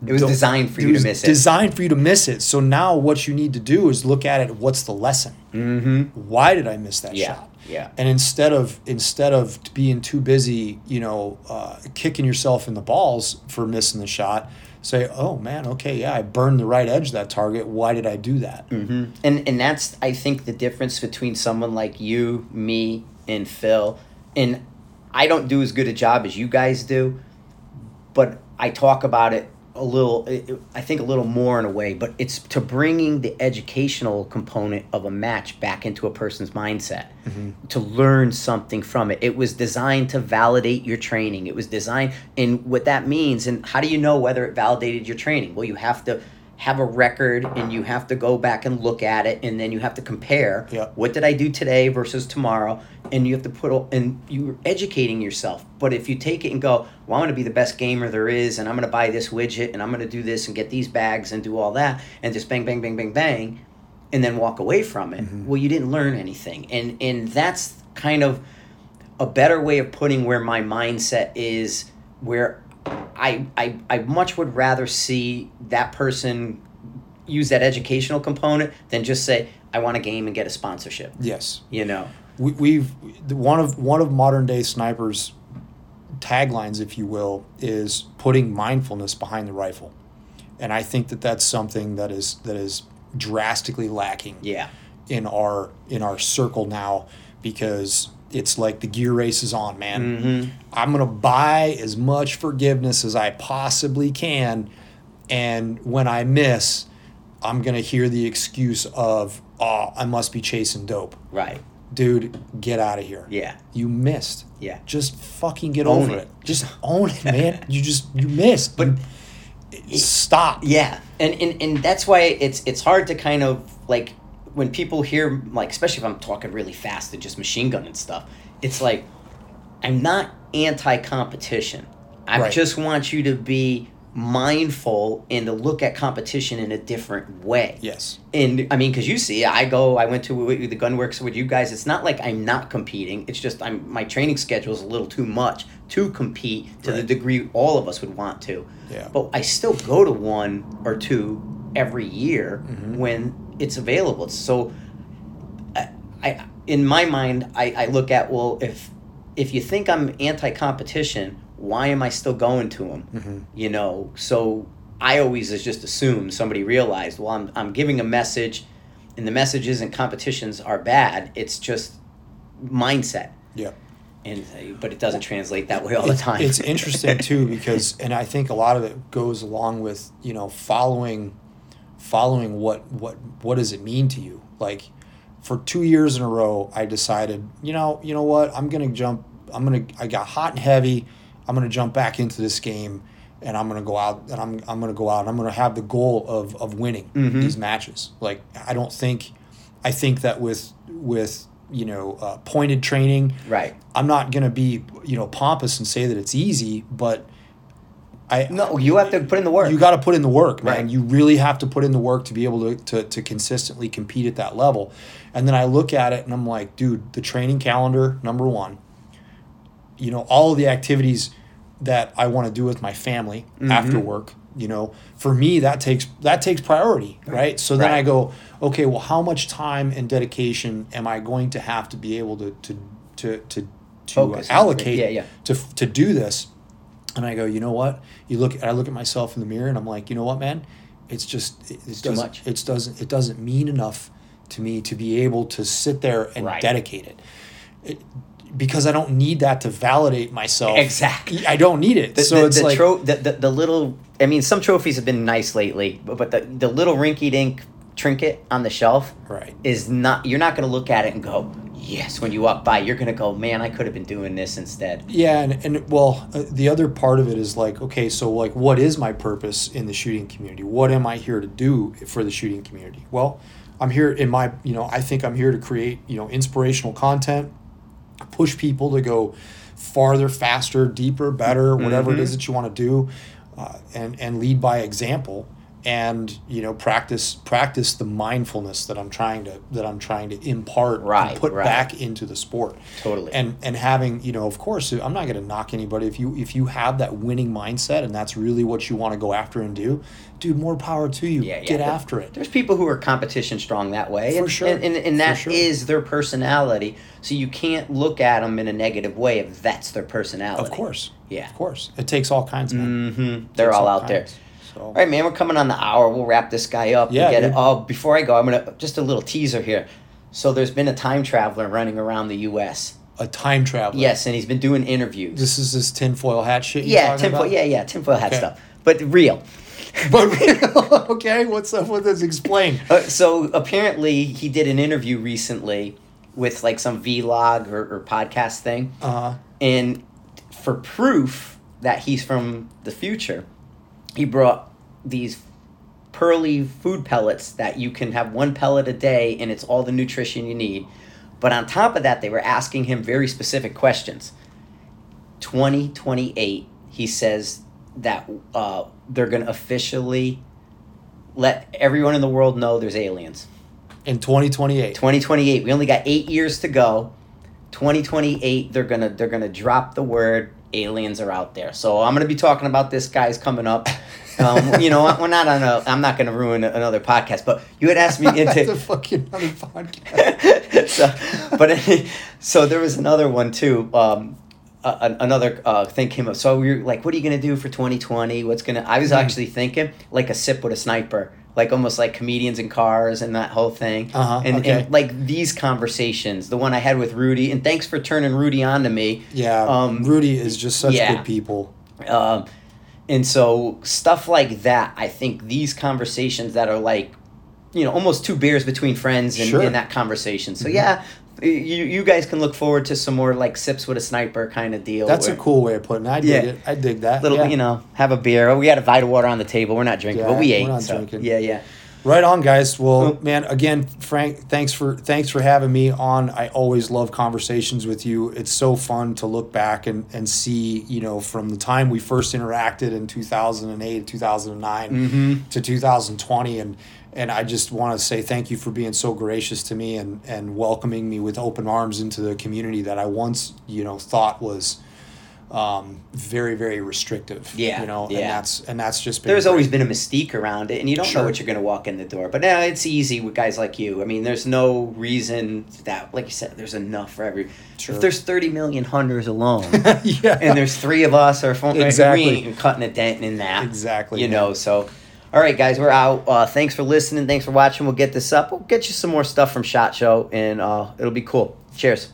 It was don't- designed for you to miss it. Designed for you to miss it. So now what you need to do is look at it. What's the lesson? mm-hmm. Why did I miss that Yeah. shot? Yeah. And instead of instead of being too busy, you know, uh, kicking yourself in the balls for missing the shot, say, "Oh man, okay, yeah, I burned the right edge of that target. Why did I do that?" hmm And and that's I think the difference between someone like you, me, and Phil. And I don't do as good a job as you guys do, but I talk about it a little. I think a little more in a way. But it's to bringing the educational component of a match back into a person's mindset mm-hmm. to learn something from it. It was designed to validate your training. It was designed, and what that means, and how do you know whether it validated your training? Well, you have to have a record and you have to go back and look at it and then you have to compare Yeah. what did I do today versus tomorrow and you have to put and you're educating yourself. But if you take it and go, well, I'm going to be the best gamer there is and I'm going to buy this widget and I'm going to do this and get these bags and do all that and just bang bang bang bang bang and then walk away from it. Mm-hmm. Well, you didn't learn anything. And and that's kind of a better way of putting where my mindset is where I, I I much would rather see that person use that educational component than just say I want a game and get a sponsorship. Yes. You know. we, we've one of one of modern day snipers taglines if you will is putting mindfulness behind the rifle and i think that that's something that is that is drastically lacking Yeah. in our in our circle now because it's like the gear race is on man Mm-hmm. i'm going to buy as much forgiveness as i possibly can and when i miss i'm going to hear the excuse of oh i must be chasing dope Right. dude, get out of here. Yeah. You missed. Yeah. Just fucking get Own over it. it. Just own it, man. You just you missed. But- You- stop. Yeah, and, and and that's why it's it's hard to kind of like when people hear like especially if I'm talking really fast and just machine gun and stuff. It's like I'm not anti-competition. I Right. just want you to be mindful and to look at competition in a different way. Yes. And I mean, because you see, I go, I went to the GunWerks with you guys. It's not like I'm not competing. It's just I'm my training schedule is a little too much to compete to the degree all of us would want to. Yeah. But I still go to one or two every year Mm-hmm. when it's available. So, I, I in my mind, I, I look at well, if if you think I'm anti-competition, why am I still going to them? Mm-hmm. You know, so I always just assume somebody realized, well, I'm I'm giving a message, and the message isn't competitions are bad. It's just mindset, Yeah. and uh, but it doesn't translate that way all the time. It's interesting too because, and I think a lot of it goes along with you know following, following what what what does it mean to you? Like, for two years in a row, I decided, you know, you know what, I'm gonna jump. I'm gonna. I got hot and heavy. I'm gonna jump back into this game, and I'm gonna go out and I'm I'm gonna go out. and I'm gonna have the goal of of winning Mhm. these matches. Like, I don't think, I think that with with you know uh, pointed training. right. I'm not gonna be you know pompous and say that it's easy, but I No, you have to put in the work. you got to put in the work, man. Right. You really have to put in the work to be able to, to to consistently compete at that level. And then I look at it and I'm like, dude, the training calendar number one. You know all of the activities that I want to do with my family Mm-hmm. after work. You know, for me that takes that takes priority, right? So then I go, okay, well, how much time and dedication am I going to have to be able to to to to to Focus allocate yeah, yeah. to to do this? And I go, you know what? You look. I look at myself in the mirror, and I'm like, you know what, man? It's just it, it too much. It doesn't. It doesn't mean enough to me to be able to sit there and Right. dedicate it. it. Because I don't need that to validate myself. Exactly. I don't need it. The, so the, it's the, like tro- the, the the little. I mean, some trophies have been nice lately, but, but the the little rinky dink trinket on the shelf right. is not. You're not going to look at it and go, "Yes." When you walk by, you're going to go, "Man, I could have been doing this instead." Yeah, and, and well, uh, the other part of it is like, okay, so like, what is my purpose in the shooting community? What am I here to do for the shooting community? Well, I'm here in my, you know, I think I'm here to create, you know, inspirational content, push people to go farther, faster, deeper, better, whatever it is that you want to do, uh, and and lead by example, and you know, practice practice the mindfulness that I'm trying to that I'm trying to impart Right, and put right. back into the sport Totally. and and having you know of course i'm not going to knock anybody if you if you have that winning mindset and that's really what you want to go after and do dude more power to you Yeah, yeah, get but after it There's people who are competition strong that way, For and, sure. and, and, and that For is their personality. So you can't look at them in a negative way if that's their personality. of course Yeah. of course it takes all kinds man Mm-hmm. They're all all out there. So All right, man. We're coming on the hour. We'll wrap this guy up. Yeah, And get it. Oh, before I go, I'm gonna just a little teaser here. So there's been a time traveler running around the U.S. a time traveler Yes, and he's been doing interviews. this is this tinfoil hat shit yeah, tinfoil. about? Yeah, yeah, tinfoil hat Okay. stuff, but real. but real. okay what's up with this explain Uh, so apparently, he did an interview recently with like some vlog or, or podcast thing, uh and for proof that he's from the future, he brought these pearly food pellets that you can have one pellet a day and it's all the nutrition you need. But on top of that, they were asking him very specific questions. 2028, he says that uh, they're going to officially let everyone in the world know there's aliens. In 2028. 2028. We only got eight years to go. 2028, they're gonna they're gonna drop the word aliens are out there. So I'm gonna be talking about this guys coming up. Um, you know, we're not on a. I'm not gonna ruin another podcast, but you had asked me into the fucking other podcast. so, but so there was another one too. Um, uh, another uh, thing came up. So we were like, "What are you gonna do for 2020? What's gonna?" I was Hmm. actually thinking like a sip with a sniper, like almost like comedians in cars and that whole thing. Uh-huh, and, okay. and like these conversations, the one I had with Rudy, and thanks for turning Rudy on to me. Yeah, Um, Rudy is just such yeah. good people. Um, and so stuff like that, I think these conversations that are like, you know, almost two beers between friends in, Sure. in that conversation. So Mhm. yeah, you you guys can look forward to some more like sips with a sniper kind of deal. That's a cool way of putting it. I dig Yeah. it. I dig that. little, yeah. you know, have a beer. We had a Vita water on the table. We're not drinking, Yeah, but we we're ate. not so, drinking. Yeah, yeah. Right on, guys. Well, Well- man, again, Frank, thanks for thanks for having me on. I always love conversations with you. It's so fun to look back and, and see, you know, from the time we first interacted in 2008, 2009 Mm-hmm. to 2020 and and I just want to say thank you for being so gracious to me and and welcoming me with open arms into the community that I once, you know, thought was um, very very restrictive. Yeah, you know, and yeah. that's and that's just been There's great. always been a mystique around it, and you don't Sure. know what you're going to walk in the door. But now it's easy with guys like you. I mean, there's no reason that, like you said, there's enough for every. Sure. If there's 30 million hunters alone, yeah, and there's three of us, or phone, Exactly. we ain't cutting a dent in that. exactly. You know, so. All right, guys, we're out. Uh, thanks for listening. Thanks for watching. We'll get this up. We'll get you some more stuff from Shot Show, and uh, it'll be cool. Cheers.